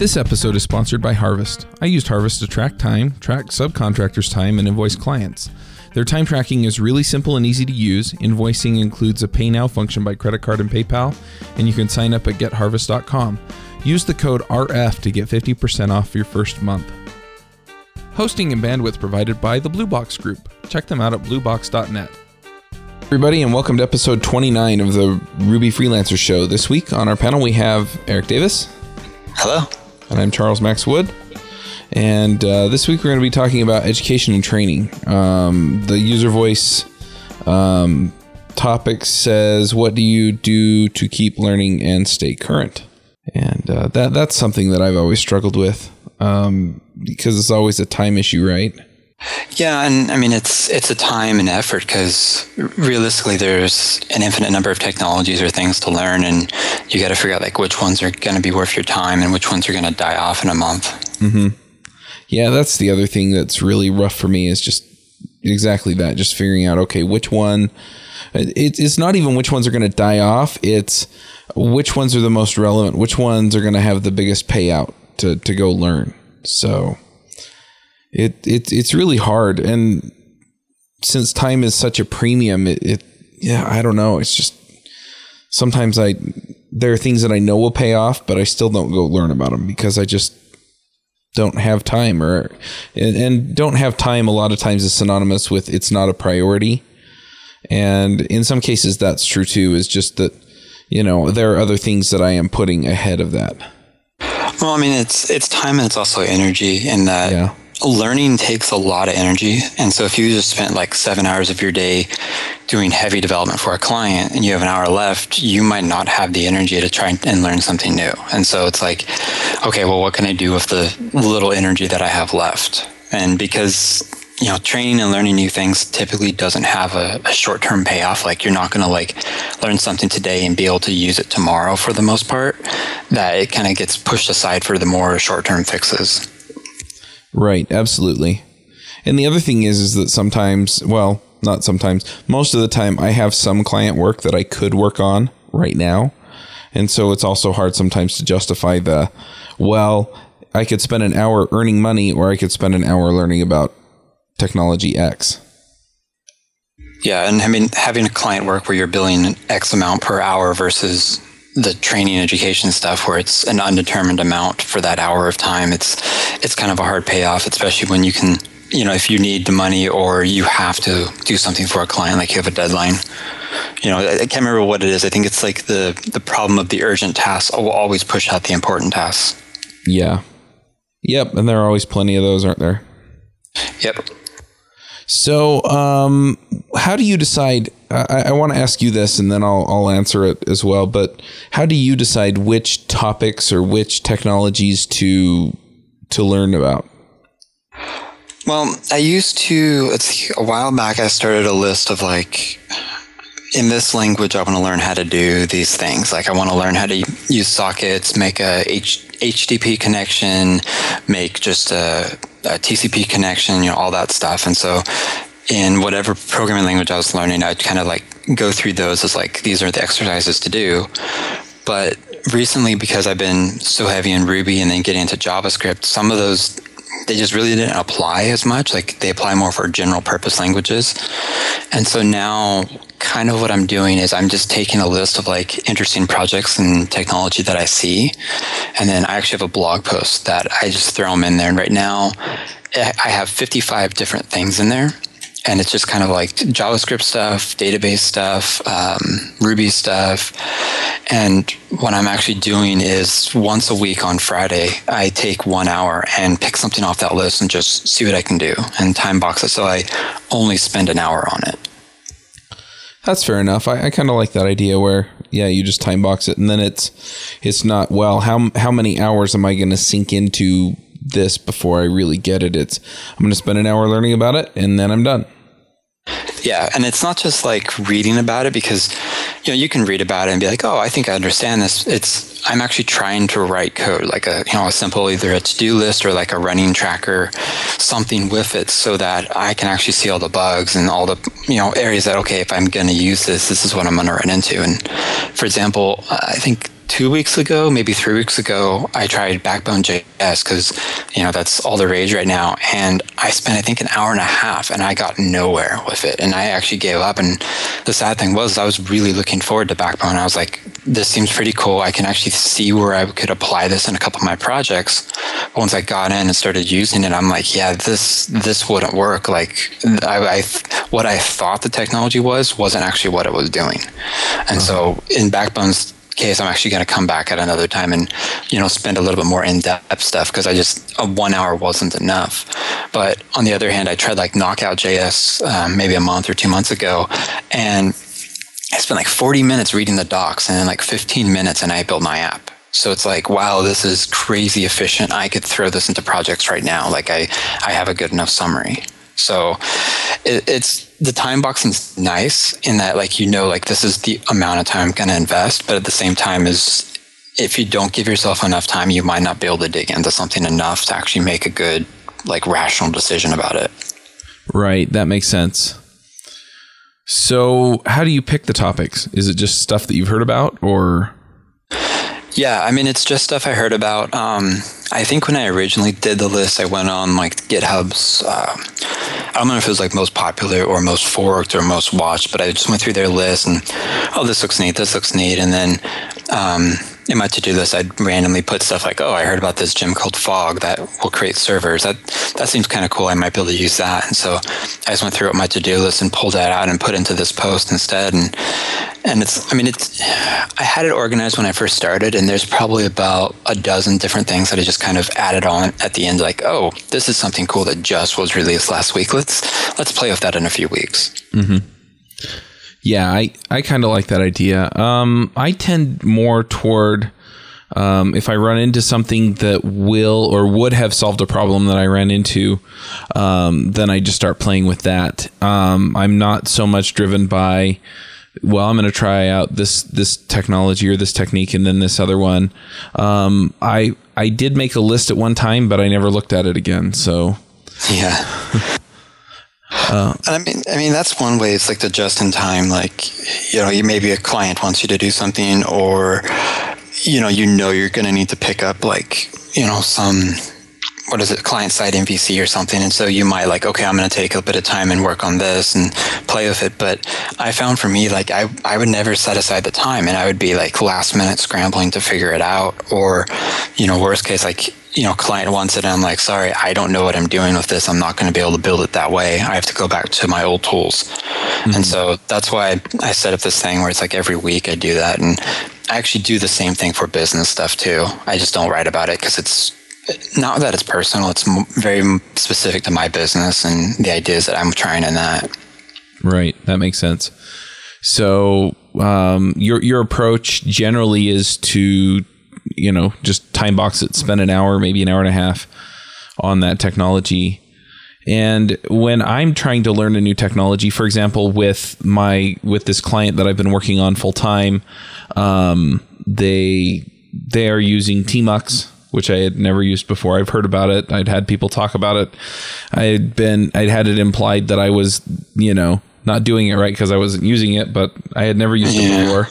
This episode is sponsored by Harvest. I used Harvest to track time, track subcontractors' time, and invoice clients. Their time tracking is really simple and easy to use. Invoicing includes a Pay Now function by credit card and PayPal, and you can sign up at getharvest.com. Use the code RF to get 50% off your first month. Hosting and bandwidth provided by the Blue Box Group. Check them out at bluebox.net. Everybody, and welcome to episode 29 of the Ruby Freelancer Show. This week on our panel, we have Eric Davis. Hello. And I'm Charles Max Wood. And uh, this week we're going to be talking about education and training. Um, the user voice um, topic says, "What do you do to keep learning and stay current?" And uh, that that's something that I've always struggled with um, because it's always a time issue, right? Yeah, and I mean it's it's a time and effort because realistically, there's an infinite number of technologies or things to learn, and you got to figure out like which ones are going to be worth your time and which ones are going to die off in a month. Mm-hmm. Yeah, that's the other thing that's really rough for me is just exactly that. Just figuring out okay, which one. It, it's not even which ones are going to die off. It's which ones are the most relevant. Which ones are going to have the biggest payout to to go learn. So it, it it's really hard. And since time is such a premium it, it yeah i don't know. It's just sometimes i there are things that i know will pay off but i still don't go learn about them because i just don't have time or and, and don't have time a lot of times is synonymous with it's not a priority. And in some cases that's true too is just that you know there are other things that i am putting ahead of that. Well i mean it's it's time and it's also energy in that yeah learning takes a lot of energy. And so if you just spent like seven hours of your day doing heavy development for a client and you have an hour left, you might not have the energy to try and learn something new. And so it's like, okay, well, what can I do with the little energy that I have left? And because you know training and learning new things typically doesn't have a, a short-term payoff like you're not going to like learn something today and be able to use it tomorrow for the most part that it kind of gets pushed aside for the more short-term fixes Right, absolutely. And the other thing is is that sometimes, well, not sometimes, most of the time I have some client work that I could work on right now. And so it's also hard sometimes to justify the well, I could spend an hour earning money or I could spend an hour learning about technology X. Yeah, and I mean having a client work where you're billing an X amount per hour versus the training education stuff where it's an undetermined amount for that hour of time it's it's kind of a hard payoff especially when you can you know if you need the money or you have to do something for a client like you have a deadline. You know i can't remember what it is. I think it's like the the problem of the urgent tasks will always push out the important tasks. Yeah. Yep and there are always plenty of those aren't there? Yep. So, um, how do you decide? I, I want to ask you this, and then I'll I'll answer it as well. But how do you decide which topics or which technologies to to learn about? Well, I used to. A while back. I started a list of like in this language, I want to learn how to do these things. Like I want to learn how to use sockets, make a H- HTTP connection, make just a, a TCP connection, you know, all that stuff. And so in whatever programming language I was learning, I'd kind of like go through those as like, these are the exercises to do. But recently, because I've been so heavy in Ruby and then getting into JavaScript, some of those they just really didn't apply as much. Like they apply more for general purpose languages. And so now kind of what I'm doing is I'm just taking a list of like interesting projects and technology that I see. And then I actually have a blog post that I just throw them in there. And right now eh, I have 55 different things in there and it's just kind of like JavaScript stuff, database stuff, um, Ruby stuff. And what I'm actually doing is once a week on Friday, I take one hour and pick something off that list and just see what I can do and time box it so I only spend an hour on it. That's fair enough. I, I kind of like that idea where yeah, you just time box it and then it's it's not well how how many hours am I going to sink into this before I really get it. It's I'm going to spend an hour learning about it and then I'm done. Yeah, and it's not just like reading about it because you know you can read about it and be like, "Oh, I think I understand this." It's I'm actually trying to write code like a you know a simple either a to-do list or like a running tracker, something with it so that I can actually see all the bugs and all the you know areas that okay, if I'm going to use this, this is what I'm going to run into. And for example, I think two weeks ago, maybe three weeks ago, I tried Backbone JS because, you know, that's all the rage right now. And I spent, I think, an hour and a half and I got nowhere with it. And I actually gave up. And the sad thing was, I was really looking forward to Backbone. I was like, this seems pretty cool. I can actually see where I could apply this in a couple of my projects. But once I got in and started using it, I'm like, yeah, this this wouldn't work. Like, I, I what I thought the technology was wasn't actually what it was doing. And uh-huh. so in Backbone's case, I'm actually going to come back at another time and you know spend a little bit more in depth stuff because I just a one hour wasn't enough. But on the other hand, I tried like Knockout JS um, maybe a month or two months ago, and I spent like 40 minutes reading the docs and then like 15 minutes and I built my app. So it's like, wow, this is crazy efficient. I could throw this into projects right now. Like I, I have a good enough summary. So it, it's the time boxing's nice in that like you know like this is the amount of time I'm going to invest, but at the same time is if you don't give yourself enough time, you might not be able to dig into something enough to actually make a good like rational decision about it. Right, that makes sense. So, how do you pick the topics? Is it just stuff that you've heard about or yeah, I mean, it's just stuff I heard about. Um, I think when I originally did the list, I went on like GitHub's. Uh, I don't know if it was like most popular or most forked or most watched, but I just went through their list and oh, this looks neat, this looks neat, and then um, in my to-do list, I'd randomly put stuff like, "Oh, I heard about this gem called Fog that will create servers. That that seems kind of cool. I might be able to use that." And so I just went through my to-do list and pulled that out and put into this post instead. And and it's, I mean, it's. I had it organized when I first started, and there's probably about a dozen different things that I just kind of added on at the end. Like, oh, this is something cool that just was released last week. Let's let's play with that in a few weeks. Mm-hmm. Yeah, I, I kind of like that idea. Um, I tend more toward um, if I run into something that will or would have solved a problem that I ran into, um, then I just start playing with that. Um, I'm not so much driven by, well, I'm going to try out this this technology or this technique and then this other one. Um, I I did make a list at one time, but I never looked at it again. So yeah. Uh, and I mean, I mean that's one way. It's like the just in time. Like, you know, you maybe a client wants you to do something, or you know, you know, you're going to need to pick up like you know some what is it, client side MVC or something. And so you might like, okay, I'm going to take a bit of time and work on this and play with it. But I found for me, like, I, I would never set aside the time and I would be like last minute scrambling to figure it out. Or, you know, worst case, like, you know, client wants it and I'm like, sorry, I don't know what I'm doing with this. I'm not going to be able to build it that way. I have to go back to my old tools. Mm-hmm. And so that's why I set up this thing where it's like every week I do that. And I actually do the same thing for business stuff too. I just don't write about it because it's not that it's personal. It's very specific to my business and the ideas that I'm trying in that. Right. That makes sense. So, um, your, your approach generally is to you know, just time box it, spend an hour, maybe an hour and a half on that technology. And when I'm trying to learn a new technology, for example, with my with this client that I've been working on full time, um, they they are using Tmux, which I had never used before. I've heard about it. I'd had people talk about it. I had been I'd had it implied that I was, you know, not doing it right because I wasn't using it, but I had never used it before.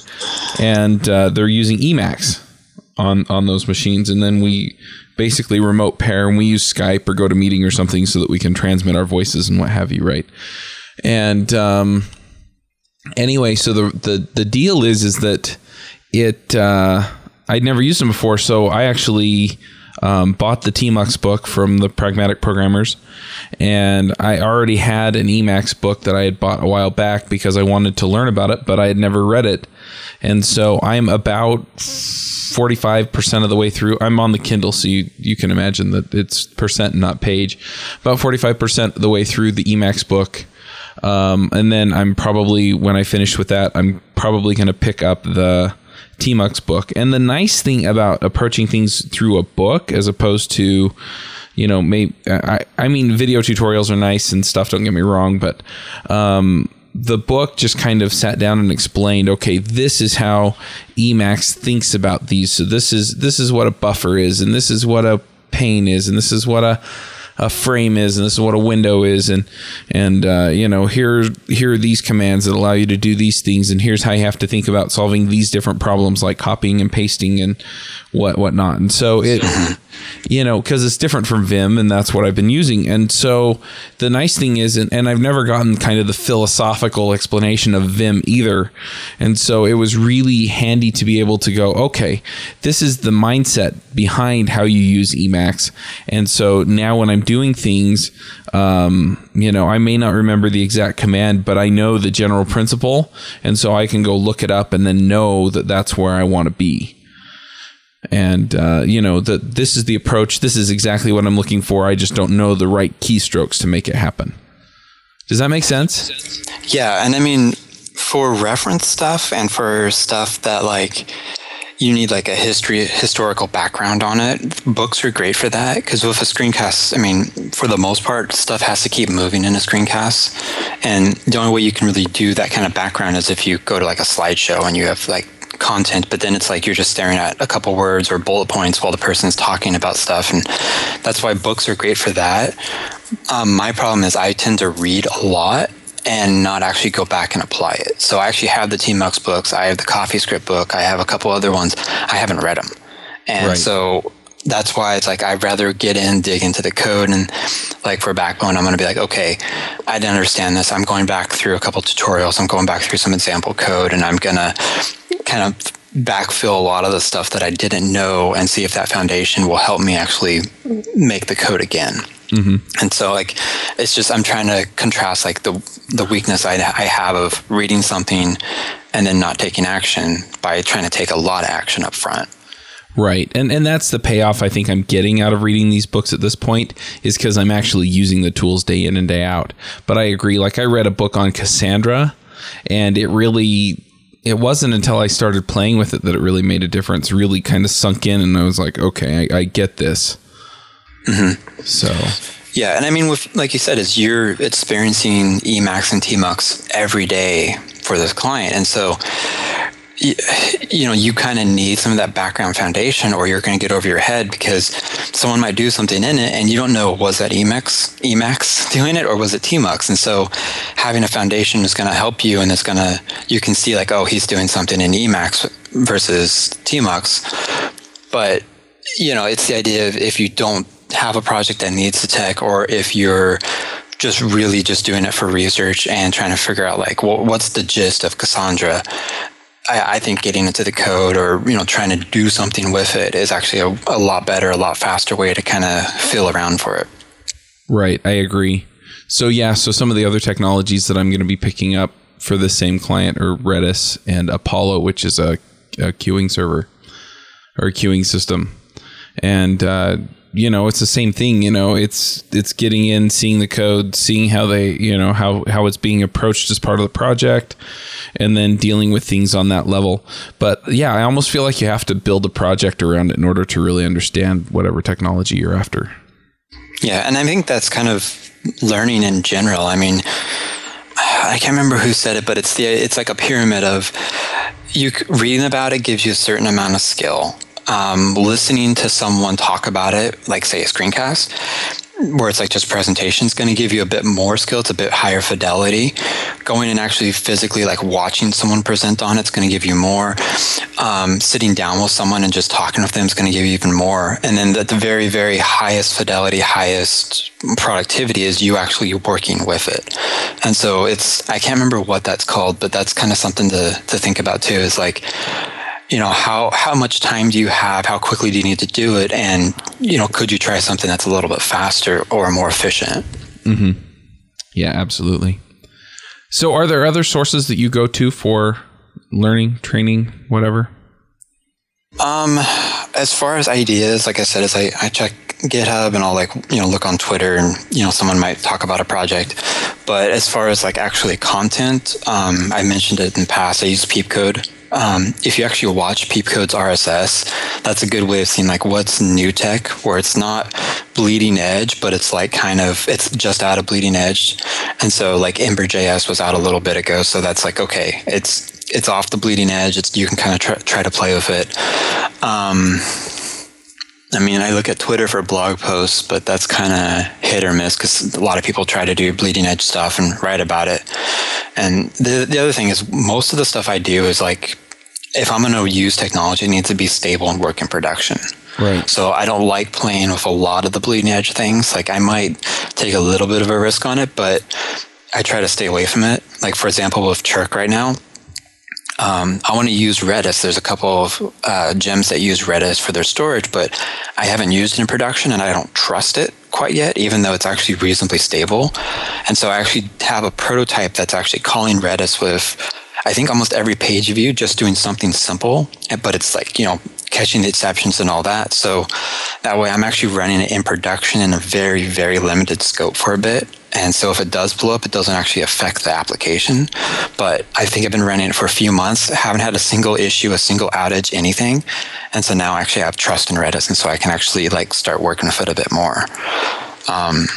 And uh, they're using Emacs on on those machines, and then we basically remote pair and we use Skype or go to meeting or something so that we can transmit our voices and what have you, right? And um, anyway, so the the the deal is is that it uh, I'd never used them before, so I actually um, bought the Tmux book from the Pragmatic Programmers, and I already had an Emacs book that I had bought a while back because I wanted to learn about it, but I had never read it, and so I'm about 45% of the way through. I'm on the Kindle, so you, you can imagine that it's percent, not page. About 45% of the way through the Emacs book. Um, and then I'm probably, when I finish with that, I'm probably going to pick up the Tmux book. And the nice thing about approaching things through a book as opposed to, you know, maybe, I, I mean, video tutorials are nice and stuff, don't get me wrong, but, um, the book just kind of sat down and explained okay this is how emacs thinks about these so this is this is what a buffer is and this is what a pane is and this is what a a frame is, and this is what a window is, and and uh, you know here here are these commands that allow you to do these things, and here's how you have to think about solving these different problems like copying and pasting and what whatnot. And so it, you know, because it's different from Vim, and that's what I've been using. And so the nice thing is, and, and I've never gotten kind of the philosophical explanation of Vim either. And so it was really handy to be able to go, okay, this is the mindset behind how you use Emacs. And so now when I'm doing things, um, you know, I may not remember the exact command, but I know the general principle. And so I can go look it up and then know that that's where I want to be and uh, you know that this is the approach. This is exactly what i'm looking for. I just don't know the right keystrokes to make it happen. Does that make sense? Yeah and i mean for reference stuff and for stuff that like you need like a history historical background on it books are great for that because with a screencast i mean for the most part stuff has to keep moving in a screencast. And the only way you can really do that kind of background is if you go to like a slideshow and you have like content, but then it's like you're just staring at a couple words or bullet points while the person's talking about stuff. And that's why books are great for that. Um, my problem is I tend to read a lot and not actually go back and apply it. So I actually have the Tmux books, I have the CoffeeScript book, I have a couple other ones. I haven't read them. And right. so that's why it's like I'd rather get in, dig into the code, and like for Backbone, I'm going to be like, okay, I didn't understand this. I'm going back through a couple tutorials. I'm going back through some example code, and I'm going to kind of backfill a lot of the stuff that I didn't know and see if that foundation will help me actually make the code again. Mm-hmm. And so, like, it's just I'm trying to contrast like the the weakness I, I have of reading something and then not taking action by trying to take a lot of action up front. Right. And and that's the payoff I think I'm getting out of reading these books at this point is cuz I'm actually using the tools day in and day out. But I agree like I read a book on Cassandra and it really it wasn't until I started playing with it that it really made a difference. Really kind of sunk in, and I was like, okay, I, I get this. Mm-hmm. So, yeah, and I mean, with like you said, is you're experiencing Emacs and Tmux every day for this client, and so you, know you kind of need some of that background foundation or you're going to get over your head because someone might do something in it and you don't know was that emacs emacs doing it or was it tmux and so having a foundation is going to help you and it's going to you can see like oh he's doing something in emacs versus tmux but you know it's the idea of if you don't have a project that needs the tech or if you're just really just doing it for research and trying to figure out like well, what's the gist of Cassandra I, I, think getting into the code or you know trying to do something with it is actually a, a lot better, a lot faster way to kind of feel around for it. Right, I agree. So yeah, so some of the other technologies that I'm going to be picking up for the same client are Redis and Apollo, which is a, a queuing server or a queuing system, and uh, you know it's the same thing you know it's it's getting in seeing the code seeing how they you know how how it's being approached as part of the project and then dealing with things on that level. But yeah i almost feel like you have to build a project around it in order to really understand whatever technology you're after. Yeah and i think that's kind of learning in general. I mean i can't remember who said it but it's the it's like a pyramid of you reading about it gives you a certain amount of skill um, listening to someone talk about it, like say a screencast, where it's like just presentation is going to give you a bit more skill. It's a bit higher fidelity. Going and actually physically like watching someone present on it's going to give you more. Um, sitting down with someone and just talking with them is going to give you even more. And then at the very, very highest fidelity, highest productivity is you actually working with it. And so it's, I can't remember what that's called, but that's kind of something to, to think about too is like, you know how how much time do you have? How quickly do you need to do it? And you know could you try something that's a little bit faster or more efficient? Mm-hmm. yeah absolutely. So are there other sources that you go to for learning training whatever? Um as far as ideas like i said as i, I check github and i'll like you know look on twitter and you know someone might talk about a project. But as far as like actually content um, i mentioned it in the past. I use peepcode um, if you actually watch Peepcode's RSS, that's a good way of seeing like what's new tech, where it's not bleeding edge, but it's like kind of it's just out of bleeding edge. And so like Ember.js was out a little bit ago, so that's like okay, it's it's off the bleeding edge. It's you can kind of try, try to play with it. Um, I mean, I look at Twitter for blog posts, but that's kind of hit or miss because a lot of people try to do bleeding edge stuff and write about it. And the, the other thing is, most of the stuff I do is like, if I'm going to use technology, it needs to be stable and work in production. Right. So I don't like playing with a lot of the bleeding edge things. Like I might take a little bit of a risk on it, but I try to stay away from it. Like for example, with Chirk right now, um, I want to use Redis. There's a couple of uh, gems that use Redis for their storage, but I haven't used it in production and I don't trust it quite yet, even though it's actually reasonably stable. And so I actually have a prototype that's actually calling Redis with, I think, almost every page view, just doing something simple, but it's like, you know, catching the exceptions and all that. So that way I'm actually running it in production in a very, very limited scope for a bit. And so if it does blow up, it doesn't actually affect the application. But I think I've been running it for a few months, haven't had a single issue, a single outage, anything. And so now actually I have trust in Redis. And so I can actually like start working with it a bit more. Um,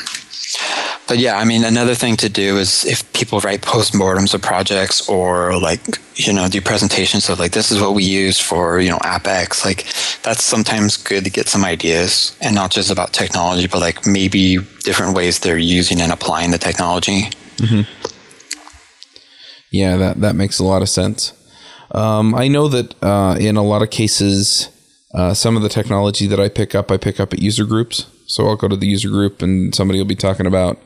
but yeah, I mean, another thing to do is if people write postmortems of projects or like, you know, do presentations of like, this is what we use for, you know, app X, like that's sometimes good to get some ideas and not just about technology, but like maybe different ways they're using and applying the technology. Mm-hmm. Yeah, that, that makes a lot of sense. Um, I know that uh, in a lot of cases, uh, some of the technology that I pick up, I pick up at user groups. So I'll go to the user group and somebody will be talking about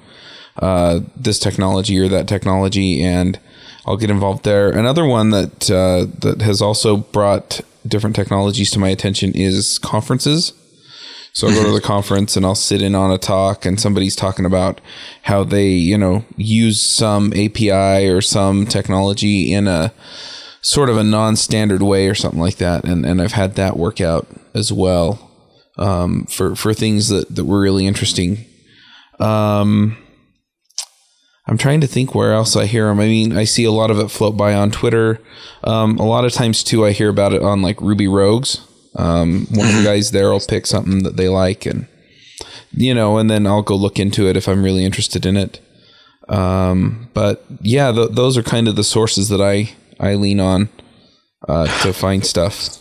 uh, this technology or that technology, and I'll get involved there. Another one that uh, that has also brought different technologies to my attention is conferences. So I'll go to the conference and I'll sit in on a talk and somebody's talking about how they, you know, use some API or some technology in a sort of a non-standard way or something like that. And, and I've had that work out as well um, for, for things that, that were really interesting. Um, I'm trying to think where else I hear them. I mean, I see a lot of it float by on Twitter. Um, a lot of times too, I hear about it on like Ruby Rogues. Um, one of the guys there will pick something that they like, and you know, and then I'll go look into it if I'm really interested in it. Um, but yeah, th- those are kind of the sources that I I lean on uh, to find stuff.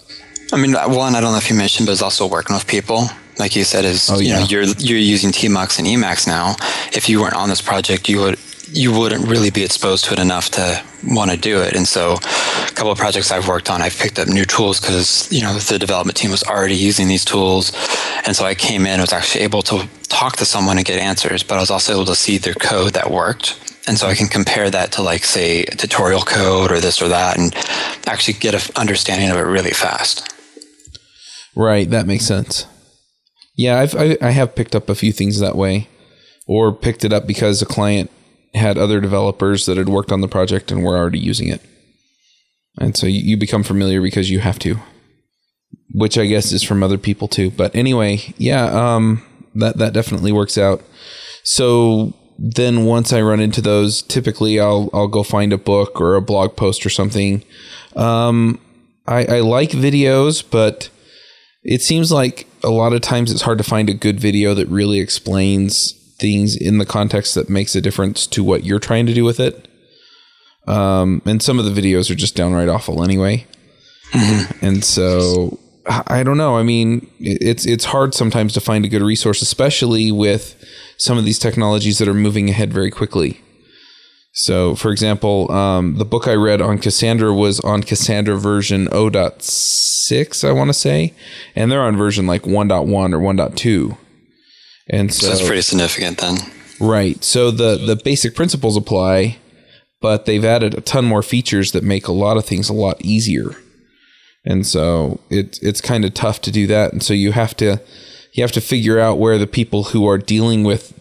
I mean, one I don't know if you mentioned, but it's also working with people like you said, is oh, yeah. you know you're you're using Tmux and Emacs now. If you weren't on this project, you would you wouldn't really be exposed to it enough to want to do it. And so, a couple of projects I've worked on, I've picked up new tools because you know the development team was already using these tools, and so I came in and was actually able to talk to someone and get answers. But I was also able to see their code that worked, and so I can compare that to like say tutorial code or this or that, and actually get an understanding of it really fast. Right, that makes sense. Yeah, I've I, I have picked up a few things that way, or picked it up because a client had other developers that had worked on the project and were already using it. And so you, become familiar because you have to, which I guess is from other people too. But anyway, yeah, um, that that definitely works out. So then once I run into those, typically I'll I'll go find a book or a blog post or something. Um, I, I like videos, but it seems like a lot of times it's hard to find a good video that really explains things in the context that makes a difference to what you're trying to do with it. Um, and some of the videos are just downright awful anyway. Mm-hmm. And so I don't know. I mean, it's it's hard sometimes to find a good resource, especially with some of these technologies that are moving ahead very quickly. So, for example, um, the book I read on Cassandra was on Cassandra version 0.6, I want to say, and they're on version like 1.1 or 1.2. And so, so that's pretty significant then. Right. So the the basic principles apply, but they've added a ton more features that make a lot of things a lot easier. And so it's it's kind of tough to do that. And so you have to you have to figure out where the people who are dealing with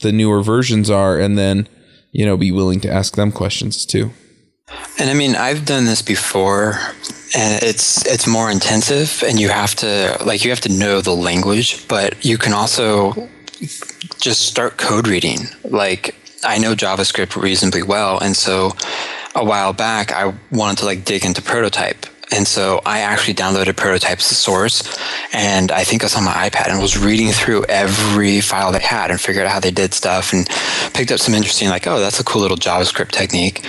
the newer versions are and then, you know, be willing to ask them questions too. And I mean, I've done this before and it's it's more intensive and you have to like you have to know the language but you can also just start code reading like i know javascript reasonably well and so a while back i wanted to like dig into prototype and so I actually downloaded Prototype's source, and I think it was on my iPad, and was reading through every file they had and figured out how they did stuff, and picked up some interesting, like, oh, that's a cool little JavaScript technique.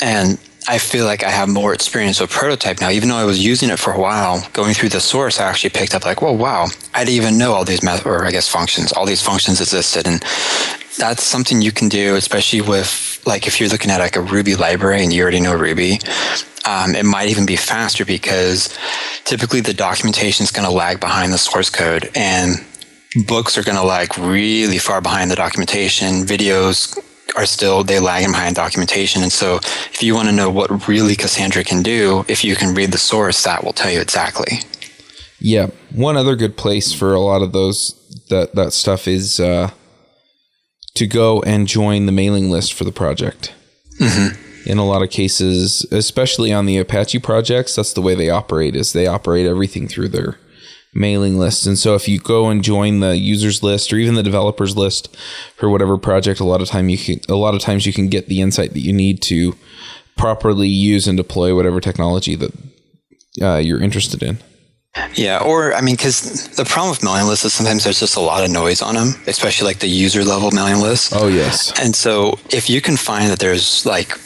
And I feel like I have more experience with prototype now. Even though I was using it for a while, going through the source, I actually picked up like, well, wow, I didn't even know all these meth- or I guess functions, all these functions existed, and that's something you can do, especially with like if you're looking at like a Ruby library and you already know Ruby. Um, it might even be faster because typically the documentation is going to lag behind the source code and books are going to lag really far behind the documentation. Videos are still they lagging behind documentation. And so if you want to know what really Cassandra can do, if you can read the source, that will tell you exactly. Yeah. One other good place for a lot of those that that stuff is uh, to go and join the mailing list for the project. In a lot of cases, especially on the Apache projects, that's the way they operate. Is they operate everything through their mailing list. And so if you go and join the users list or even the developers list for whatever project, a lot of time you can a lot of times you can get the insight that you need to properly use and deploy whatever technology that uh, you're interested in. Yeah, or I mean, because the problem with mailing lists is sometimes there's just a lot of noise on them, especially like the user level mailing list. Oh yes. And so if you can find that there's like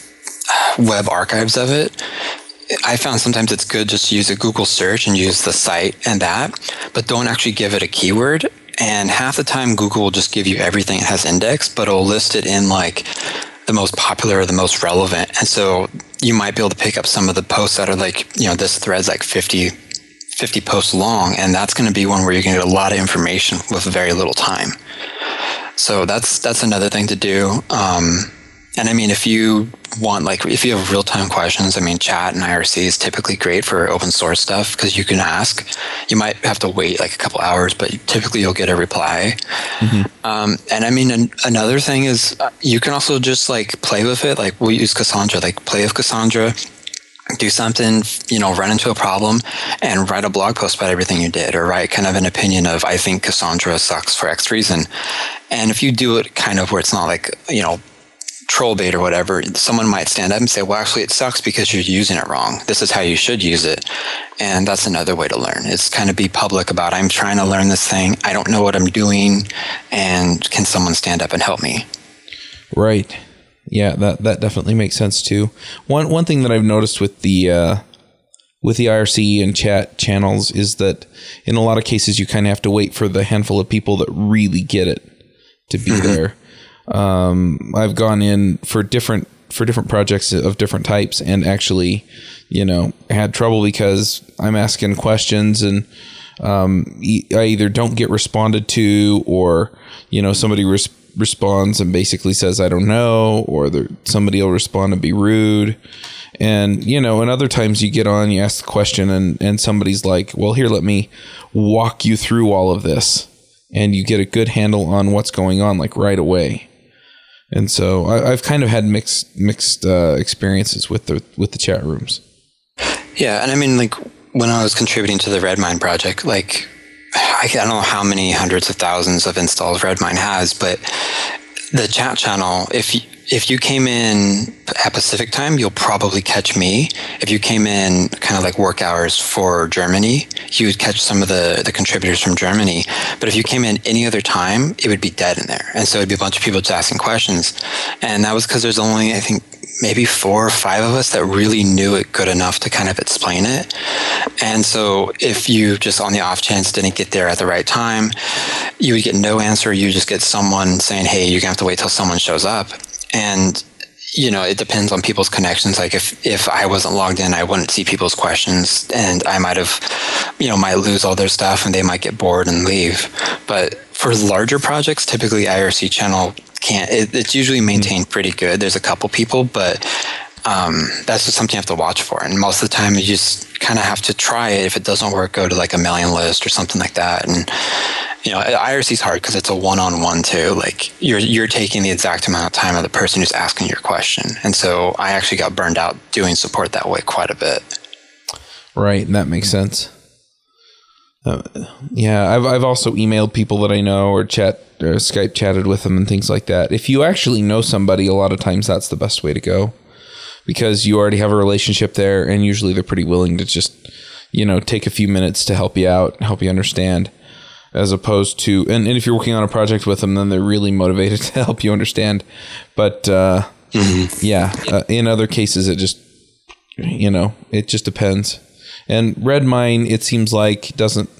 web archives of it, I found sometimes it's good just to use a Google search and use the site and that, but don't actually give it a keyword. And half the time, Google will just give you everything it has indexed, but it'll list it in like the most popular or the most relevant. And so you might be able to pick up some of the posts that are like, you know, this thread's like 50, 50 posts long, and that's going to be one where you can get a lot of information with very little time. So that's that's another thing to do. Um, and I mean, if you want, like, if you have real time questions, I mean, chat and IRC is typically great for open source stuff because you can ask. You might have to wait like a couple hours, but typically you'll get a reply. Um, and I mean, an, another thing is uh, you can also just like play with it. Like, we use Cassandra, like, play with Cassandra do something, you know, run into a problem and write a blog post about everything you did or write kind of an opinion of, I think Cassandra sucks for X reason. And if you do it kind of where it's not like, you know, troll bait or whatever, someone might stand up and say, well, actually, it sucks because you're using it wrong. This is how you should use it. And that's another way to learn. It's kind of be public about, I'm trying to learn this thing. I don't know what I'm doing. And can someone stand up and help me? Right. Yeah, that that definitely makes sense too. One one thing that I've noticed with the uh, with the IRC and chat channels is that in a lot of cases you kind of have to wait for the handful of people that really get it to be there. Um, I've gone in for different for different projects of different types and actually, you know, had trouble because I'm asking questions and um, I either don't get responded to or you know somebody res- responds and basically says I don't know or somebody will respond and be rude. And you know and other times you get on you ask the question and and somebody's like well here let me walk you through all of this. And you get a good handle on what's going on like right away and so I, I've kind of had mixed mixed uh, experiences with the with the chat rooms. Yeah, and I mean, like when I was contributing to the Redmine project, like I don't know how many hundreds of thousands of installs Redmine has, but the chat channel, if you, if you came in at Pacific time, you'll probably catch me. If you came in kind of like work hours for Germany, you would catch some of the, the contributors from Germany. But if you came in any other time, it would be dead in there. And so it'd be a bunch of people just asking questions. And that was because there's only, I think, maybe four or five of us that really knew it good enough to kind of explain it. And so if you just on the off chance didn't get there at the right time, you would get no answer. You just get someone saying, hey, you're going to have to wait till someone shows up. And you know, it depends on people's connections. Like if, if I wasn't logged in, I wouldn't see people's questions and I might have, you know, might lose all their stuff and they might get bored and leave. But for larger projects, typically IRC channel can't, it, it's usually maintained pretty good. There's a couple people, but um, that's just something you have to watch for. And most of the time, you just kind of have to try it. If it doesn't work, go to like a mailing list or something like that. And you know, IRC is hard because it's a one-on-one too. Like you're you're taking the exact amount of time of the person who's asking your question. And so I actually got burned out doing support that way quite a bit. Right, and that makes sense. Uh, yeah, I've I've also emailed people that I know or chat or Skype chatted with them and things like that. If you actually know somebody, a lot of times that's the best way to go because you already have a relationship there, and usually they're pretty willing to just you know take a few minutes to help you out, help you understand, as opposed to and, and if you're working on a project with them, then they're really motivated to help you understand. But uh, yeah, uh, in other cases, it just you know, it just depends. And Redmine, it seems like doesn't.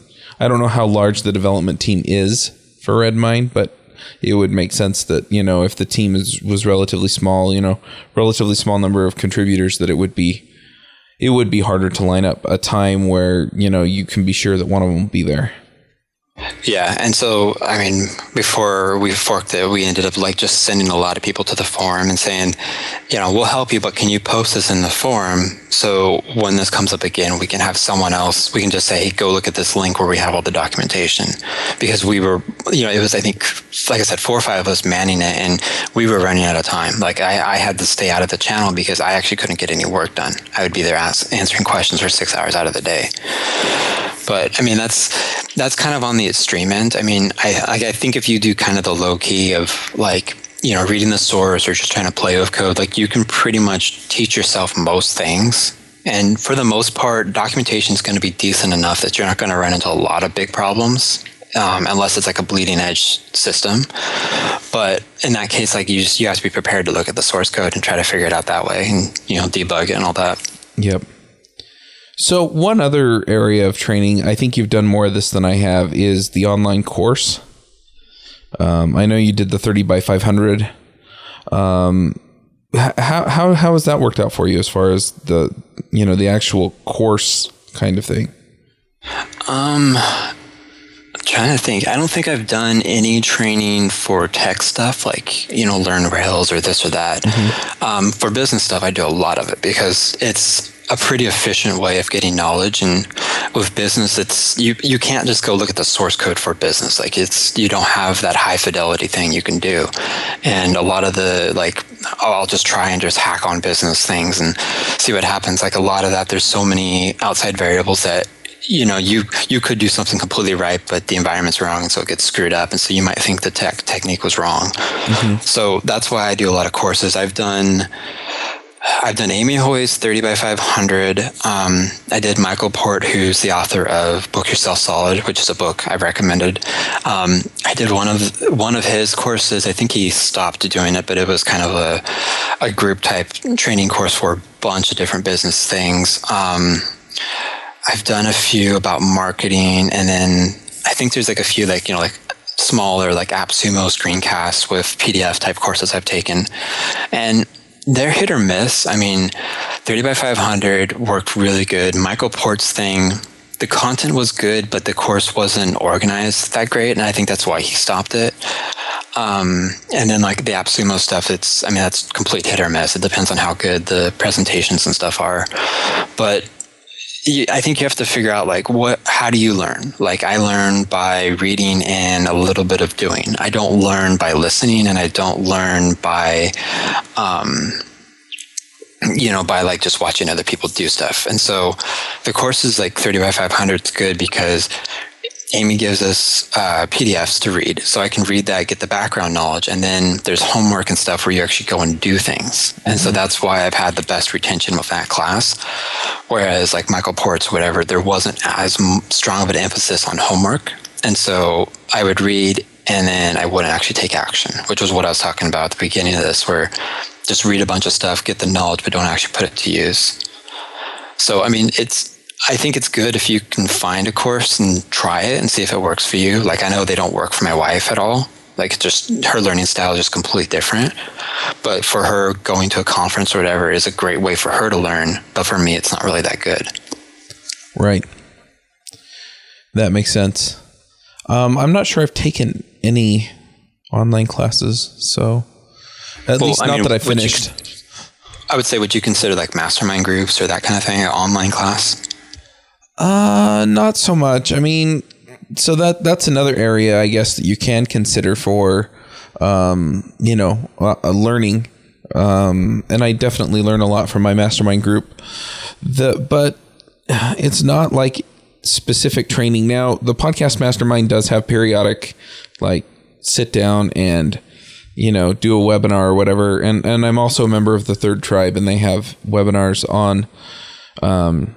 I don't know how large the development team is for Redmine, but it would make sense that you know if the team is was relatively small, you know, relatively small number of contributors, that it would be it would be harder to line up a time where you know you can be sure that one of them will be there. Yeah, and so I mean, before we forked it, we ended up like just sending a lot of people to the forum and saying, you know, we'll help you, but can you post this in the forum so when this comes up again, we can have someone else. We can just say, hey, go look at this link where we have all the documentation, because we were, you know, it was I think, like I said, four or five of us manning it, and we were running out of time. Like I, I had to stay out of the channel because I actually couldn't get any work done. I would be there ask, answering questions for six hours out of the day. But I mean, that's that's kind of on the extreme end. I mean, I I think if you do kind of the low key of like you know reading the source or just trying to play with code, like you can pretty much teach yourself most things. And for the most part, documentation is going to be decent enough that you're not going to run into a lot of big problems. Um, unless it's like a bleeding edge system. But in that case, like you just you have to be prepared to look at the source code and try to figure it out that way, and you know debug it and all that. Yep. So one other area of training, I think you've done more of this than I have, is the online course. Um, I know you did the thirty by five hundred. Um, how how how has that worked out for you as far as the you know the actual course kind of thing? Um, I'm trying to think. I don't think I've done any training for tech stuff, like you know, learn Rails or this or that. Mm-hmm. Um, for business stuff, I do a lot of it because it's a pretty efficient way of getting knowledge. And with business, it's you you can't just go look at the source code for business. Like it's you don't have that high fidelity thing you can do. And a lot of the like, oh, I'll just try and just hack on business things and see what happens. Like a lot of that, there's so many outside variables that you know you you could do something completely right but the environment's wrong and so it gets screwed up and so you might think the tech technique was wrong mm-hmm. so that's why i do a lot of courses i've done I've done Amy Hoy's 30 by 500. Um, I did Michael Port, who's the author of Book Yourself Solid, which is a book I've recommended. Um, I did one of one of his courses. I think he stopped doing it, but it was kind of a, a group type training course for a bunch of different business things. Um, I've done a few about marketing, and then I think there's like a few like you know like smaller like AppSumo screencasts with PDF type courses I've taken, and they're hit or miss. I mean, 30 by 500 worked really good. Michael Port's thing, the content was good, but the course wasn't organized that great, and I think that's why he stopped it. Um, and then like the AppSumo stuff, it's I mean that's complete hit or miss. It depends on how good the presentations and stuff are. But I think you have to figure out like what how do you learn? Like I learn by reading and a little bit of doing. I don't learn by listening and I don't learn by um, you know by like just watching other people do stuff. And so the course is like 30 by 500 is good because Amy gives us uh, PDFs to read, so I can read that, get the background knowledge, and then there's homework and stuff where you actually go and do things. And mm-hmm. so that's why I've had the best retention with that class. Whereas like Michael Ports, whatever, there wasn't as strong of an emphasis on homework, and so I would read and then I wouldn't actually take action, which was what I was talking about at the beginning of this, where just read a bunch of stuff, get the knowledge, but don't actually put it to use. So I mean, it's I think it's good if you can find a course and try it and see if it works for you. Like I know they don't work for my wife at all. Like just her learning style is just completely different. But for her, going to a conference or whatever is a great way for her to learn. But for me, it's not really that good. Right. That makes sense. Um, I'm not sure I've taken any online classes, so at well, least I not mean, that I finished. You, I would say, would you consider like mastermind groups or that kind of thing an online class? Uh, not so much. I mean, so that that's another area I guess that you can consider for, um, you know, uh, learning. Um, and I definitely learn a lot from my mastermind group. The but it's not like specific training. Now, the podcast mastermind does have periodic, like sit down and you know do a webinar or whatever. And and I'm also a member of the Third Tribe, and they have webinars on. Um,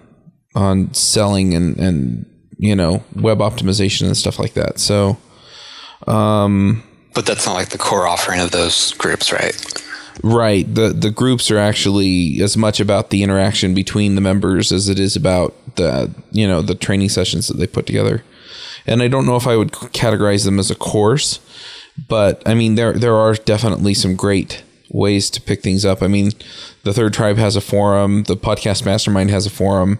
on selling and and you know web optimization and stuff like that. So, um, but that's not like the core offering of those groups, right? Right. The the groups are actually as much about the interaction between the members as it is about the you know the training sessions that they put together. And I don't know if I would categorize them as a course, but I mean there there are definitely some great ways to pick things up. I mean, the Third Tribe has a forum, the Podcast Mastermind has a forum.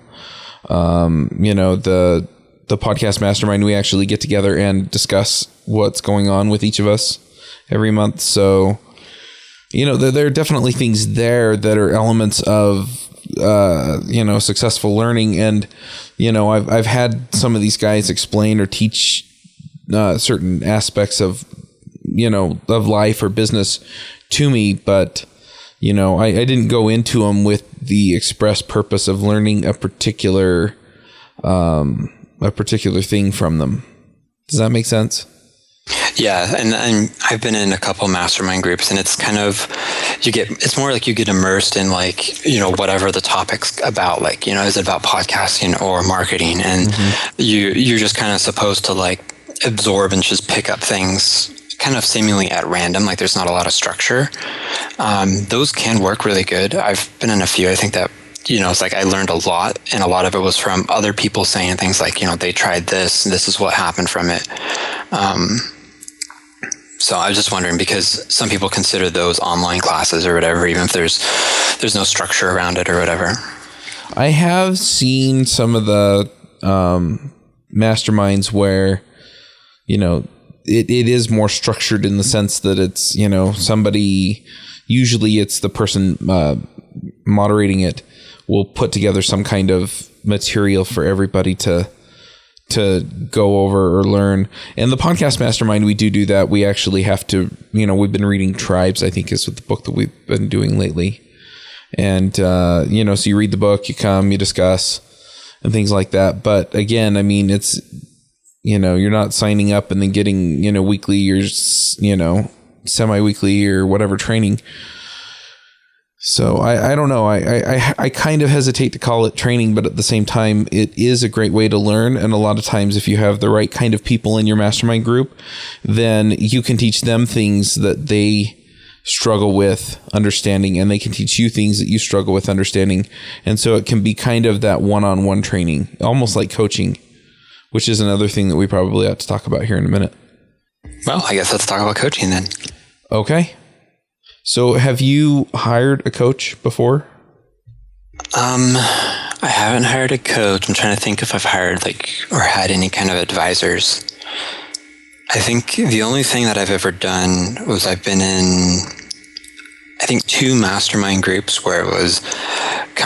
Um, you know, the the Podcast Mastermind we actually get together and discuss what's going on with each of us every month. So you know, there, there are definitely things there that are elements of uh, you know successful learning and you know I've I've had some of these guys explain or teach uh, certain aspects of you know of life or business to me but you know I, I didn't go into them with the express purpose of learning a particular um, a particular thing from them does that make sense yeah, and, and I've been in a couple mastermind groups, and it's kind of you get it's more like you get immersed in like you know whatever the topic's about. Like you know, is it about podcasting or marketing? And mm-hmm. you you're just kind of supposed to like absorb and just pick up things kind of seemingly at random. Like there's not a lot of structure. Um, those can work really good. I've been in a few. I think that you know, it's like I learned a lot, and a lot of it was from other people saying things like, you know, they tried this, and this is what happened from it. Um, so I was just wondering because some people consider those online classes or whatever, even if there's there's no structure around it or whatever. I have seen some of the um, masterminds where you know it, it is more structured in the sense that it's you know somebody usually it's the person uh, moderating it will put together some kind of material for everybody to to go over or learn. And the podcast mastermind, we do do that. We actually have to, you know, we've been reading Tribes, I think is the book that we've been doing lately. And, uh, you know, so you read the book, you come, you discuss and things like that. But again, I mean, it's, you know, you're not signing up and then getting, you know, weekly or, you know, semi weekly or whatever training so I, I don't know. I, I, I kind of hesitate to call it training, but at the same time, it is a great way to learn. And a lot of times, if you have the right kind of people in your mastermind group, then you can teach them things that they struggle with understanding, and they can teach you things that you struggle with understanding. And so it can be kind of that one on one training, almost like coaching, which is another thing that we probably ought to talk about here in a minute. Well, I guess let's talk about coaching then. Okay. So, have you hired a coach before? Um, I haven't hired a coach. I'm trying to think if I've hired like or had any kind of advisors. I think the only thing that I've ever done was I've been in I think two mastermind groups where it was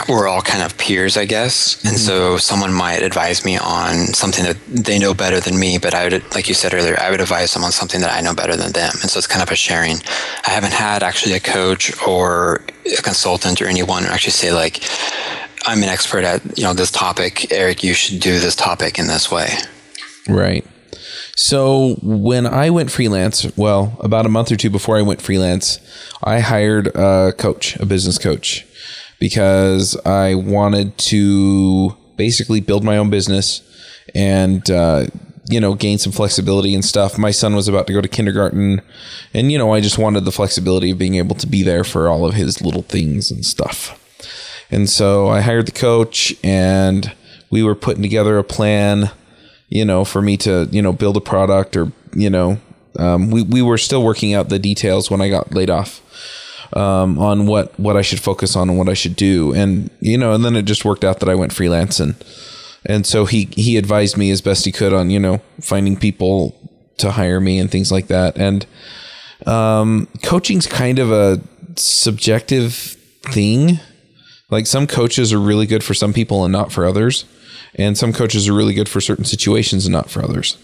we're all kind of peers, I guess, mm-hmm. and so someone might advise me on something that they know better than me, but I would, like you said earlier, I would advise them on something that I know better than them, and so it's kind of a sharing. I haven't had actually a coach or a consultant or anyone actually say like, "I'm an expert at you know this topic, Eric. You should do this topic in this way." Right. So when I went freelance, well, about a month or two before I went freelance, I hired a coach, a business coach, because I wanted to basically build my own business and uh, you know gain some flexibility and stuff. My son was about to go to kindergarten, and you know I just wanted the flexibility of being able to be there for all of his little things and stuff. And so I hired the coach, and we were putting together a plan you know, for me to, you know, build a product or, you know, um, we, we were still working out the details when I got laid off um, on what, what I should focus on and what I should do. And, you know, and then it just worked out that I went freelance and, and so he, he advised me as best he could on, you know, finding people to hire me and things like that. And, um, coaching's kind of a subjective thing. Like some coaches are really good for some people and not for others. And some coaches are really good for certain situations and not for others.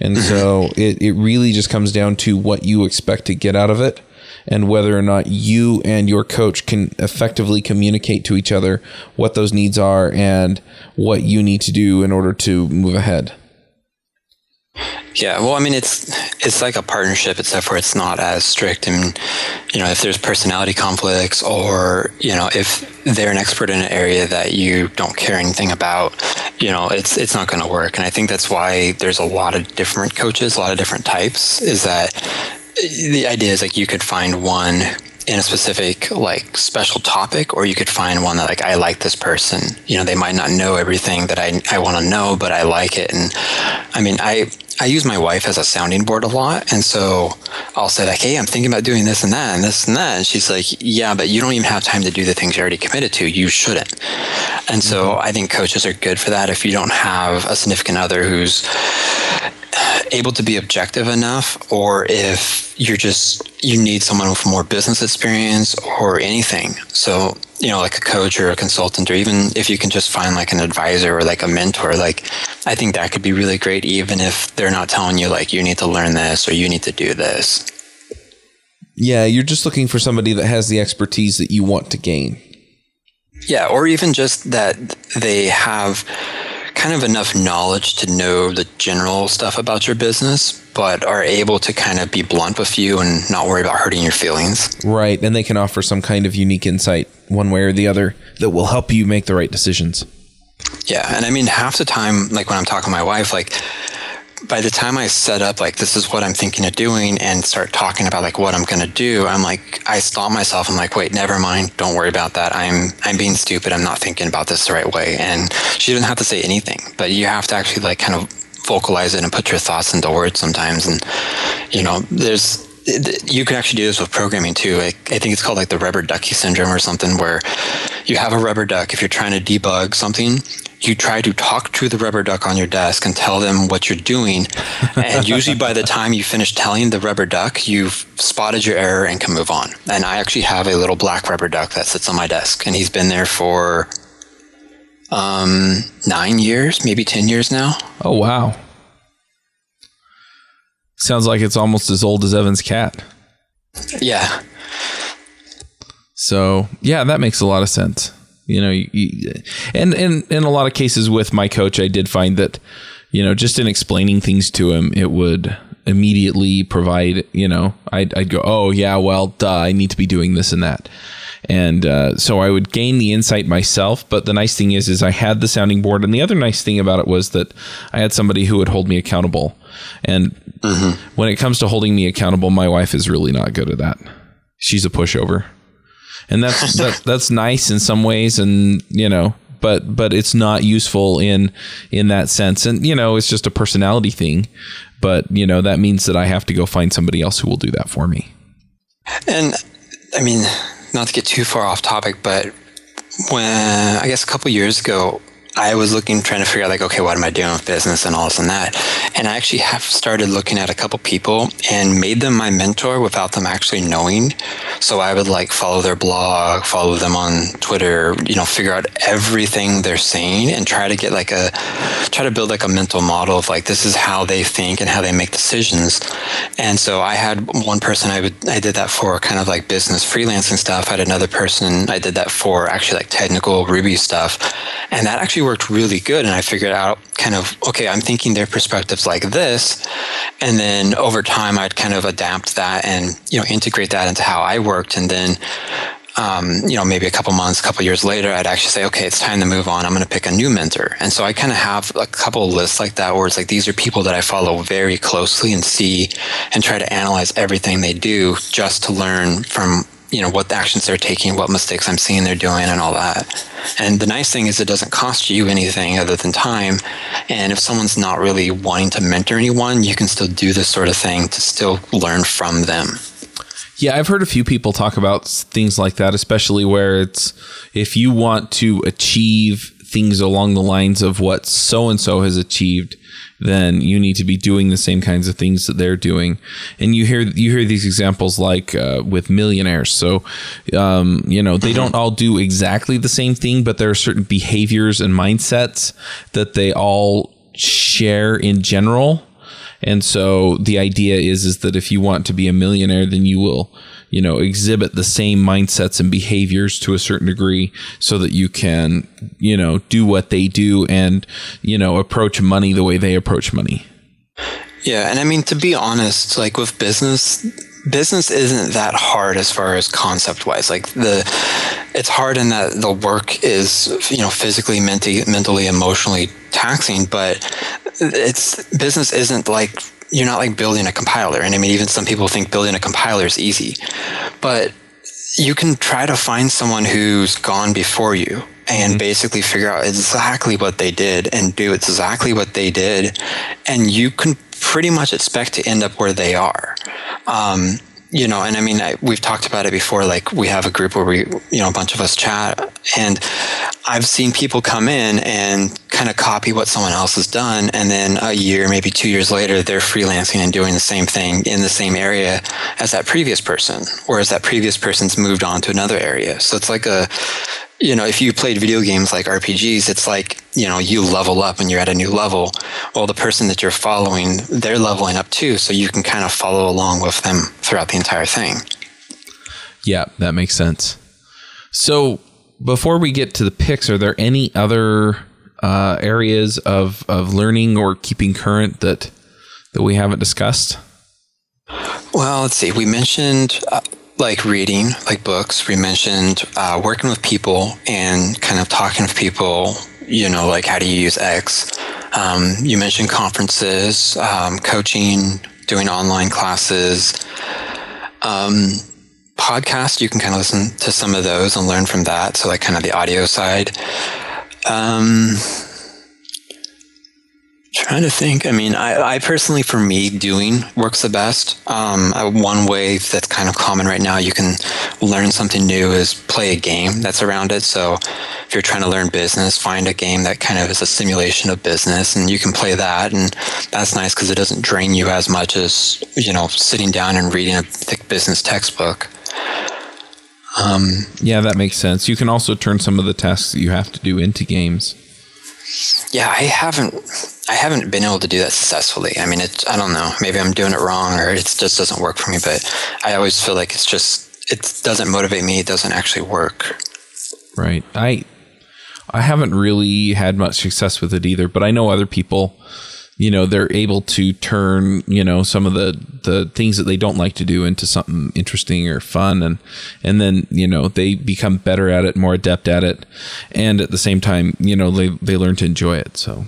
And so it, it really just comes down to what you expect to get out of it and whether or not you and your coach can effectively communicate to each other what those needs are and what you need to do in order to move ahead. Yeah, well, I mean, it's it's like a partnership, except for it's not as strict. And you know, if there's personality conflicts, or you know, if they're an expert in an area that you don't care anything about, you know, it's it's not going to work. And I think that's why there's a lot of different coaches, a lot of different types. Is that the idea is like you could find one in a specific like special topic or you could find one that like i like this person you know they might not know everything that i, I want to know but i like it and i mean i i use my wife as a sounding board a lot and so i'll say like hey i'm thinking about doing this and that and this and that and she's like yeah but you don't even have time to do the things you're already committed to. You shouldn't. And so mm-hmm. i think coaches are good for that if you don't have a significant other who's able to be objective enough or if you're just you need someone with more business experience or anything. So you know like a coach or a consultant or even if you can just find like an advisor or like a mentor like i think that could be really great even if they're not telling you like you need to learn this or you need to do this yeah you're just looking for somebody that has the expertise that you want to gain yeah or even just that they have kind of enough knowledge to know the general stuff about your business, but are able to kind of be blunt with you and not worry about hurting your feelings. Right. And they can offer some kind of unique insight, one way or the other, that will help you make the right decisions. Yeah. And I mean, half the time, like when I'm talking to my wife, like, by the time I set up like this is what I'm thinking of doing and start talking about like what I'm going to do, I'm like I stop myself. I'm like, wait, never mind. Don't worry about that. I'm I'm being stupid. I'm not thinking about this the right way. And she doesn't have to say anything, but you have to actually like kind of vocalize it and put your thoughts into words sometimes. And you know, there's you can actually do this with programming too. I, I, think it's called like the rubber ducky syndrome or something, where you have a rubber duck. If you're trying to debug something, you try to talk to the rubber duck on your desk and tell them what you're doing. and usually by the time you finish telling the rubber duck, you've spotted your error and can move on. And I actually have a little black rubber duck that sits on my desk, and he's been there for um, nine years, maybe 10 years now. Oh, wow. Sounds like it's almost as old as Evan's cat. Yeah. So, yeah, that makes a lot of sense. You know, you, and and in a lot of cases with my coach, I did find that, you know, just in explaining things to him, it would immediately provide. You know, I'd I'd go, oh yeah, well, duh, I need to be doing this and that, and uh, so I would gain the insight myself. But the nice thing is, is I had the sounding board, and the other nice thing about it was that I had somebody who would hold me accountable. And mm-hmm. when it comes to holding me accountable, my wife is really not good at that. She's a pushover and that's that, that's nice in some ways, and you know, but but it's not useful in in that sense, and you know, it's just a personality thing. But you know, that means that I have to go find somebody else who will do that for me. And I mean, not to get too far off topic, but when I guess a couple years ago, I was looking, trying to figure out like, okay, what am I doing with business and all this and that. And I actually have started looking at a couple people and made them my mentor without them actually knowing. So I would like follow their blog, follow them on Twitter, you know, figure out everything they're saying and try to get like a, try to build like a mental model of like, this is how they think and how they make decisions. And so I had one person I would, I did that for kind of like business freelancing stuff. I had another person I did that for actually like technical Ruby stuff. And that actually worked really good. And I figured out kind of, okay, I'm thinking their perspectives like this. And then over time, I'd kind of adapt that and, you know, integrate that into how I worked. And then, um, you know, maybe a couple months, a couple years later, I'd actually say, okay, it's time to move on. I'm going to pick a new mentor. And so I kind of have a couple lists like that where it's like, these are people that I follow very closely and see and try to analyze everything they do just to learn from you know what actions they're taking, what mistakes I'm seeing they're doing, and all that. And the nice thing is it doesn't cost you anything other than time. And if someone's not really wanting to mentor anyone, you can still do this sort of thing to still learn from them. Yeah, I've heard a few people talk about things like that, especially where it's if you want to achieve things along the lines of what so and so has achieved, then you need to be doing the same kinds of things that they're doing. And you hear you hear these examples like uh, with millionaires. So, um, you know, they don't all do exactly the same thing, but there are certain behaviors and mindsets that they all share in general. And so the idea is is that if you want to be a millionaire, then you will you know, exhibit the same mindsets and behaviors to a certain degree so that you can, you know, do what they do and, you know, approach money the way they approach money. Yeah. And I mean, to be honest, like with business, business isn't that hard as far as concept wise. Like the, it's hard in that the work is, you know, physically, mentally, mentally, emotionally taxing, but it's business isn't like you're not like building a compiler. And I mean, even some people think building a compiler is easy, but you can try to find someone who's gone before you and mm-hmm. basically figure out exactly what they did and do exactly what they did. And you can pretty much expect to end up where they are. Um, you know, and I mean, I, we've talked about it before. Like, we have a group where we, you know, a bunch of us chat, and I've seen people come in and kind of copy what someone else has done, and then a year, maybe two years later, they're freelancing and doing the same thing in the same area as that previous person, whereas that previous person's moved on to another area. So it's like a, you know, if you played video games like RPGs, it's like, you know, you level up and you're at a new level. Well, the person that you're following, they're leveling up too. So you can kind of follow along with them throughout the entire thing. Yeah, that makes sense. So before we get to the picks, are there any other uh, areas of, of learning or keeping current that, that we haven't discussed? Well, let's see. We mentioned uh, like reading, like books. We mentioned uh, working with people and kind of talking with people. You know, like how do you use X? Um, you mentioned conferences, um, coaching, doing online classes, um, podcast. You can kind of listen to some of those and learn from that. So, like, kind of the audio side. Um, Trying to think. I mean, I, I, personally, for me, doing works the best. Um, one way that's kind of common right now, you can learn something new is play a game that's around it. So if you're trying to learn business, find a game that kind of is a simulation of business and you can play that. And that's nice because it doesn't drain you as much as, you know, sitting down and reading a thick business textbook. Um, yeah, that makes sense. You can also turn some of the tasks that you have to do into games. Yeah, I haven't I haven't been able to do that successfully. I mean, it, I don't know. Maybe I'm doing it wrong or it just doesn't work for me, but I always feel like it's just, it doesn't motivate me. It doesn't actually work. Right. I, I haven't really had much success with it either, but I know other people, you know, they're able to turn, you know, some of the, the things that they don't like to do into something interesting or fun. And, and then, you know, they become better at it, more adept at it. And at the same time, you know, they, they learn to enjoy it. So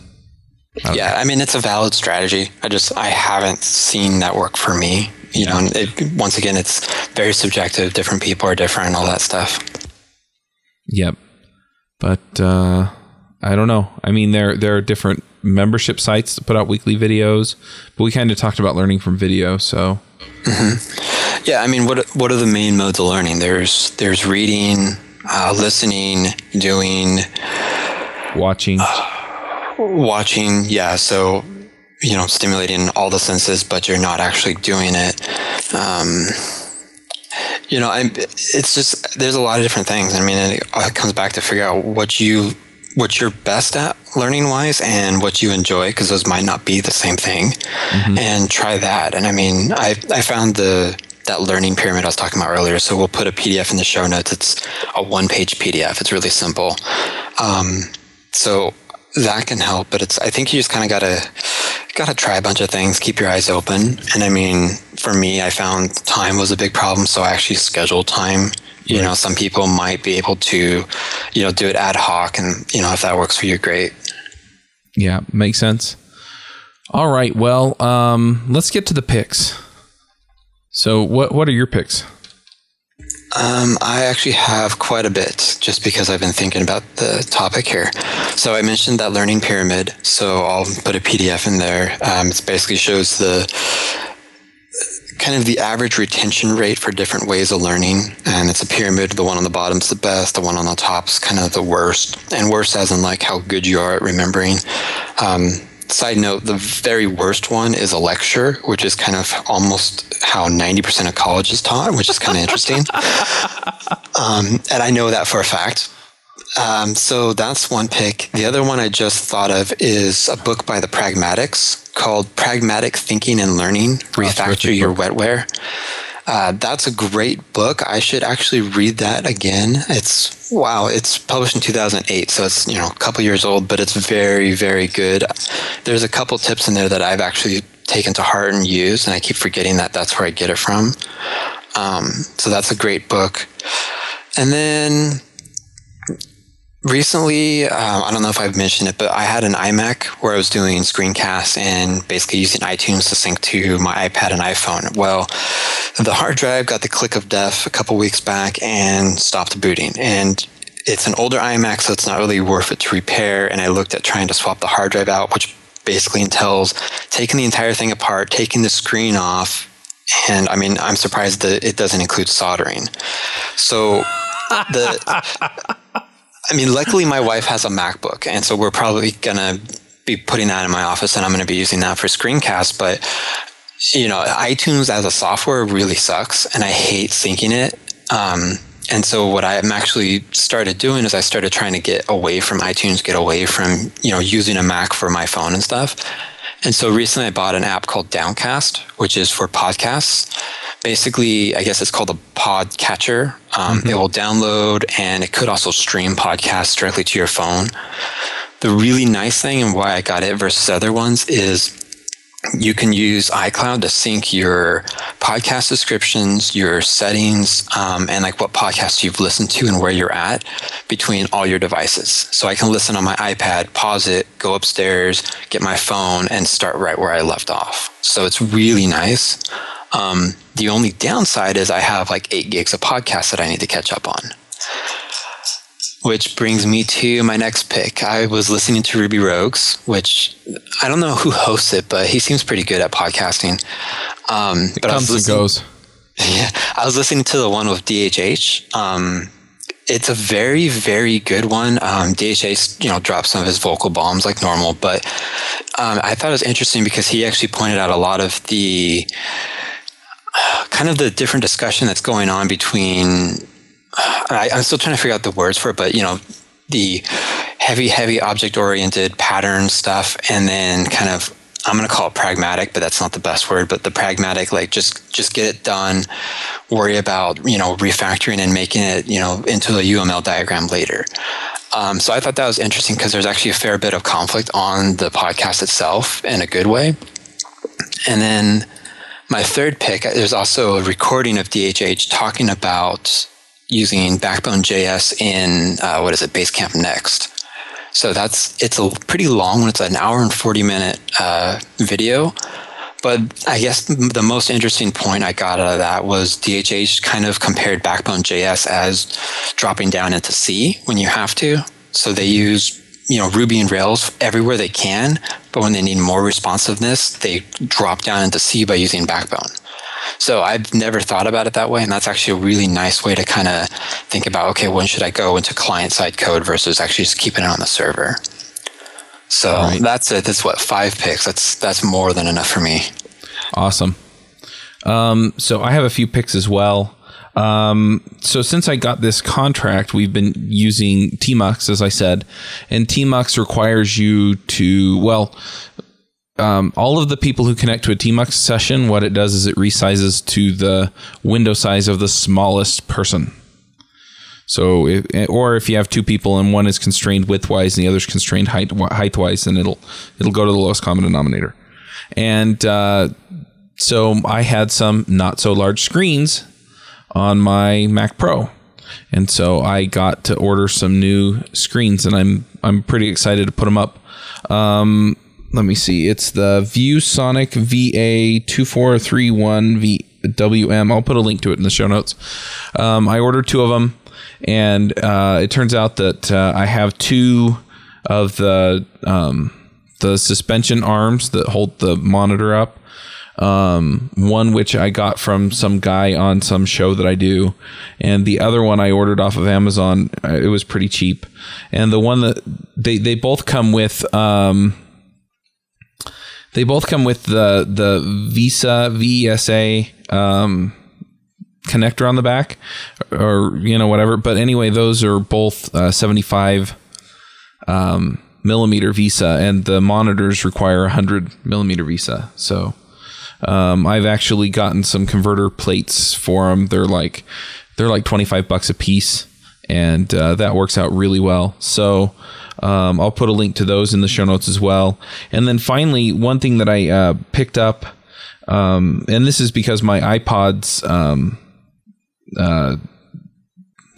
Okay. Yeah, I mean it's a valid strategy. I just I haven't seen that work for me. You know, it, once again, it's very subjective. Different people are different, all that stuff. Yep, but uh, I don't know. I mean, there there are different membership sites that put out weekly videos, but we kind of talked about learning from video. So, mm-hmm. yeah, I mean, what what are the main modes of learning? There's there's reading, uh, listening, doing, watching. Uh, watching, yeah. So, you know, stimulating all the senses, but you're not actually doing it. Um, you know, I'm, it's just there's a lot of different things. I mean, it, it comes back to figure out what you what you're best at learning wise and what you enjoy because those might not be the same thing mm-hmm. and try that and i mean i i found the that learning pyramid i was talking about earlier so we'll put a pdf in the show notes it's a one page pdf it's really simple um, so that can help, but it's I think you just kind of gotta gotta try a bunch of things, keep your eyes open. And I mean, for me, I found time was a big problem, so I actually scheduled time. You know, some people might be able to, you know, do it ad hoc, and you know, if that works for you, great. Yeah, makes sense. All right, well, um, let's get to the picks. So, what what are your picks? Um, I actually have quite a bit just because I've been thinking about the topic here. So I mentioned that learning pyramid. So I'll put a PDF in there. Um, it basically shows the kind of the average retention rate for different ways of learning. And it's a pyramid. The one on the bottom is the best. The one on the top is kind of the worst. And worse as in like how good you are at remembering. Um, side note, the very worst one is a lecture, which is kind of almost how 90% of college is taught, which is kind of interesting. Um, and I know that for a fact. Um, so that's one pick. The other one I just thought of is a book by the Pragmatics called Pragmatic Thinking and Learning Refactor Your Wetware. Uh, that's a great book. I should actually read that again. It's wow. It's published in 2008, so it's you know a couple years old, but it's very very good. There's a couple tips in there that I've actually taken to heart and used, and I keep forgetting that that's where I get it from. Um, so that's a great book. And then recently, um, I don't know if I've mentioned it, but I had an iMac where I was doing screencasts and basically using iTunes to sync to my iPad and iPhone. Well, the hard drive got the click of death a couple weeks back and stopped booting. And it's an older iMac, so it's not really worth it to repair. And I looked at trying to swap the hard drive out, which basically entails taking the entire thing apart, taking the screen off. And I mean, I'm surprised that it doesn't include soldering. So the I mean, luckily my wife has a MacBook, and so we're probably gonna be putting that in my office, and I'm gonna be using that for screencasts. But you know, iTunes as a software really sucks, and I hate syncing it. Um, and so what I'm actually started doing is I started trying to get away from iTunes, get away from you know using a Mac for my phone and stuff. And so recently I bought an app called Downcast, which is for podcasts basically, I guess it's called a pod catcher. Um, mm-hmm. It will download and it could also stream podcasts directly to your phone. The really nice thing and why I got it versus other ones is you can use iCloud to sync your podcast descriptions, your settings, um, and like what podcasts you've listened to and where you're at between all your devices. So I can listen on my iPad, pause it, go upstairs, get my phone, and start right where I left off. So it's really nice. Um, the only downside is I have like eight gigs of podcasts that I need to catch up on. Which brings me to my next pick. I was listening to Ruby Rogues, which I don't know who hosts it, but he seems pretty good at podcasting. Um, but comes and goes. Yeah, I was listening to the one with DHH. Um, it's a very, very good one. Um, DHH, you know, drops some of his vocal bombs like normal, but um, I thought it was interesting because he actually pointed out a lot of the kind of the different discussion that's going on between I, am still trying to figure out the words for it, but you know, the heavy, heavy object oriented pattern stuff, and then kind of I'm going to call it pragmatic, but that's not the best word. But the pragmatic, like just just get it done. Worry about you know refactoring and making it you know into a UML diagram later. Um, so I thought that was interesting because there's actually a fair bit of conflict on the podcast itself in a good way. And then my third pick, there's also a recording of DHH talking about using Backbone JS in uh, what is it, Basecamp Next. So that's it's a pretty long one. It's an hour and forty minute uh, video. But I guess the most interesting point I got out of that was DHH kind of compared Backbone JS as dropping down into C when you have to. So they use you know Ruby and Rails everywhere they can, but when they need more responsiveness, they drop down into C by using Backbone. So I've never thought about it that way, and that's actually a really nice way to kind of think about okay, when should I go into client side code versus actually just keeping it on the server. So right. that's it. That's what five picks. That's that's more than enough for me. Awesome. Um, so I have a few picks as well. Um, so since I got this contract, we've been using Tmux, as I said, and Tmux requires you to, well, um, all of the people who connect to a Tmux session, what it does is it resizes to the window size of the smallest person. So, if, or if you have two people and one is constrained widthwise and the other is constrained height heightwise, then it'll it'll go to the lowest common denominator. And uh, so I had some not so large screens on my Mac Pro. And so I got to order some new screens and I'm I'm pretty excited to put them up. Um, let me see. It's the ViewSonic VA2431 VWM. I'll put a link to it in the show notes. Um, I ordered two of them and uh, it turns out that uh, I have two of the um, the suspension arms that hold the monitor up um, one which I got from some guy on some show that I do, and the other one I ordered off of Amazon. Uh, it was pretty cheap, and the one that they they both come with. Um, they both come with the the Visa VESA um, connector on the back, or you know whatever. But anyway, those are both uh, seventy five um, millimeter VESA, and the monitors require hundred millimeter VESA. So um, I've actually gotten some converter plates for them. They're like they're like twenty five bucks a piece, and uh, that works out really well. So. Um, I'll put a link to those in the show notes as well. And then finally, one thing that I uh, picked up, um, and this is because my iPod's um, uh,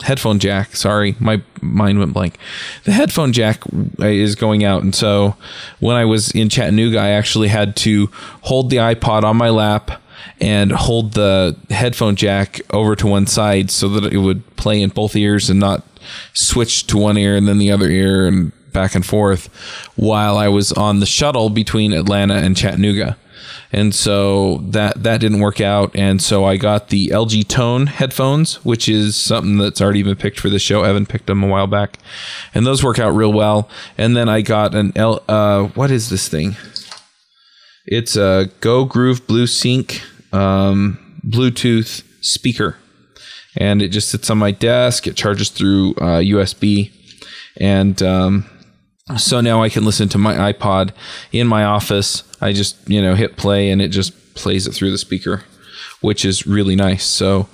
headphone jack. Sorry, my mind went blank. The headphone jack is going out, and so when I was in Chattanooga, I actually had to hold the iPod on my lap and hold the headphone jack over to one side so that it would play in both ears and not switch to one ear and then the other ear and back and forth while I was on the shuttle between Atlanta and Chattanooga. And so that that didn't work out and so I got the LG Tone headphones, which is something that's already been picked for the show. Evan picked them a while back. And those work out real well. And then I got an L uh what is this thing? It's a Go Groove Blue Sync um, Bluetooth speaker, and it just sits on my desk. It charges through uh, USB, and um, so now I can listen to my iPod in my office. I just you know hit play, and it just plays it through the speaker, which is really nice. So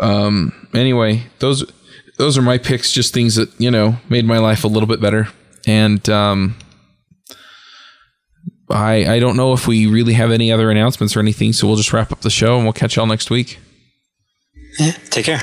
um, anyway, those those are my picks. Just things that you know made my life a little bit better, and um, I I don't know if we really have any other announcements or anything, so we'll just wrap up the show and we'll catch y'all next week. Yeah, take care.